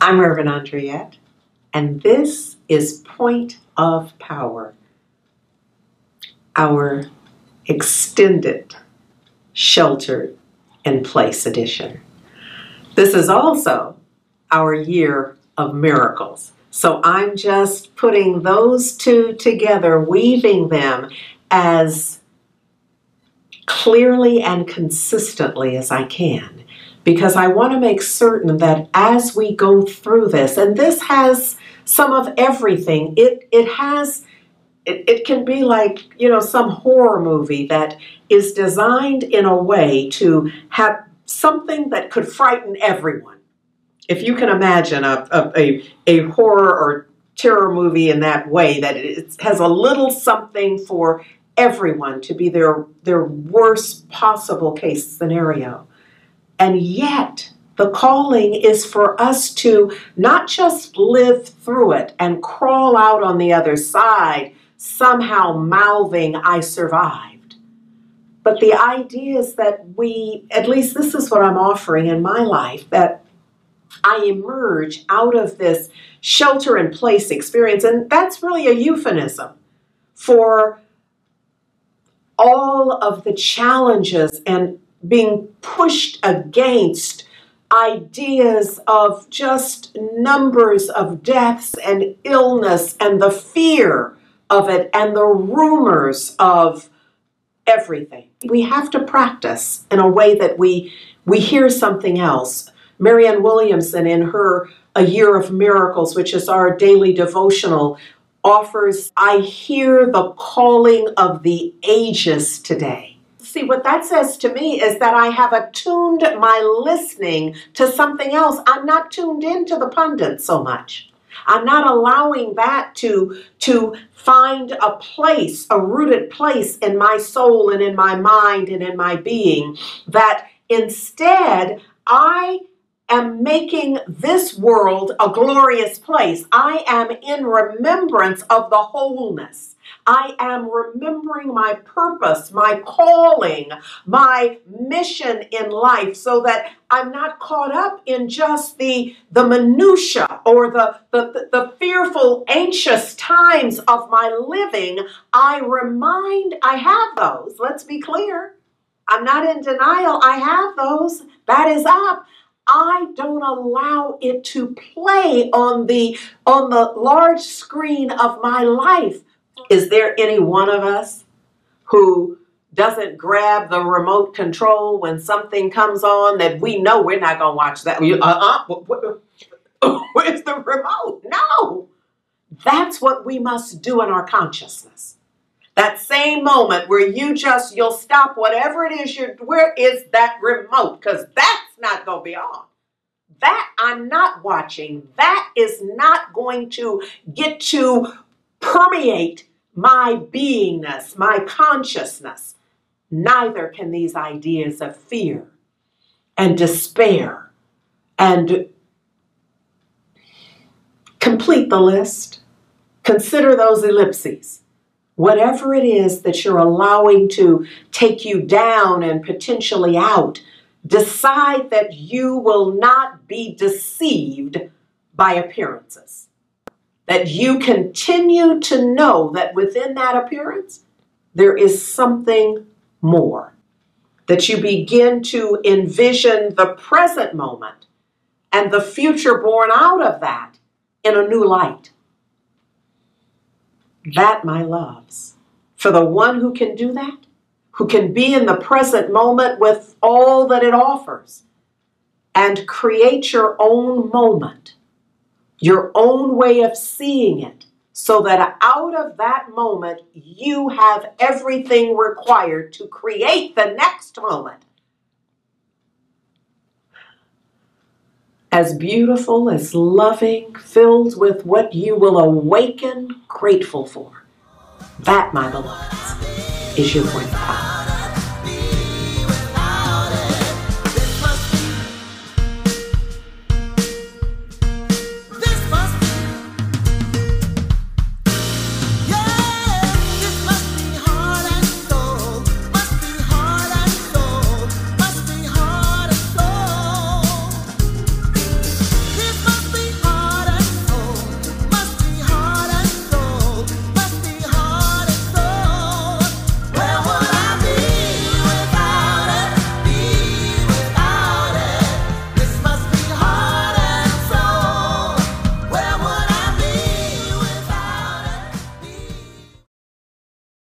I'm Irvin Andriette, and this is Point of Power, our extended sheltered in place edition. This is also our year of miracles. So I'm just putting those two together, weaving them as clearly and consistently as I can, because I want to make certain that as we go through this, and this has some of everything, it, it has. It, it can be like, you know, some horror movie that is designed in a way to have something that could frighten everyone if you can imagine a, a, a, horror or terror movie in that way, that it has a little something for everyone to be their, their worst possible case scenario. And yet, the calling is for us to not just live through it and crawl out on the other side, somehow mouthing, I survived. But the idea is that we, at least this is what I'm offering in my life, that I emerge out of this shelter in place experience. And that's really a euphemism for all of the challenges and being pushed against ideas of just numbers of deaths and illness and the fear of it and the rumors of everything. We have to practice in a way that we we hear something else. Marianne Williamson, in her A Year of Miracles, which is our daily devotional, offers I hear the calling of the ages today. See, what that says to me is that I have attuned my listening to something else. I'm not tuned into the pundits so much. I'm not allowing that to, to find a place, a rooted place in my soul and in my mind and in my being. That instead, I am making this world a glorious place. I am in remembrance of the wholeness. I am remembering my purpose, my calling, my mission in life so that I'm not caught up in just the, the minutia or the, the, the fearful, anxious times of my living. I remind, I have those, let's be clear. I'm not in denial. I have those. That is up. I don't allow it to play on the on the large screen of my life. Is there any one of us who doesn't grab the remote control when something comes on that we know we're not going to watch that? Uh-uh. Where's the remote? No. That's what we must do in our consciousness. That same moment where you just, you'll stop whatever it is you're, where is that remote? Because that's not going to be on. That I'm not watching. That is not going to get to permeate my beingness, my consciousness. Neither can these ideas of fear and despair and complete the list. Consider those ellipses whatever it is that you're allowing to take you down and potentially out, decide that you will not be deceived by appearances. That you continue to know that within that appearance, there is something more. That you begin to envision the present moment and the future born out of that in a new light. That, my loves, for the one who can do that, who can be in the present moment with all that it offers and create your own moment, your own way of seeing it, so that out of that moment you have everything required to create the next moment. As beautiful, as loving, filled with what you will awaken grateful for. That, my beloveds, is your of power.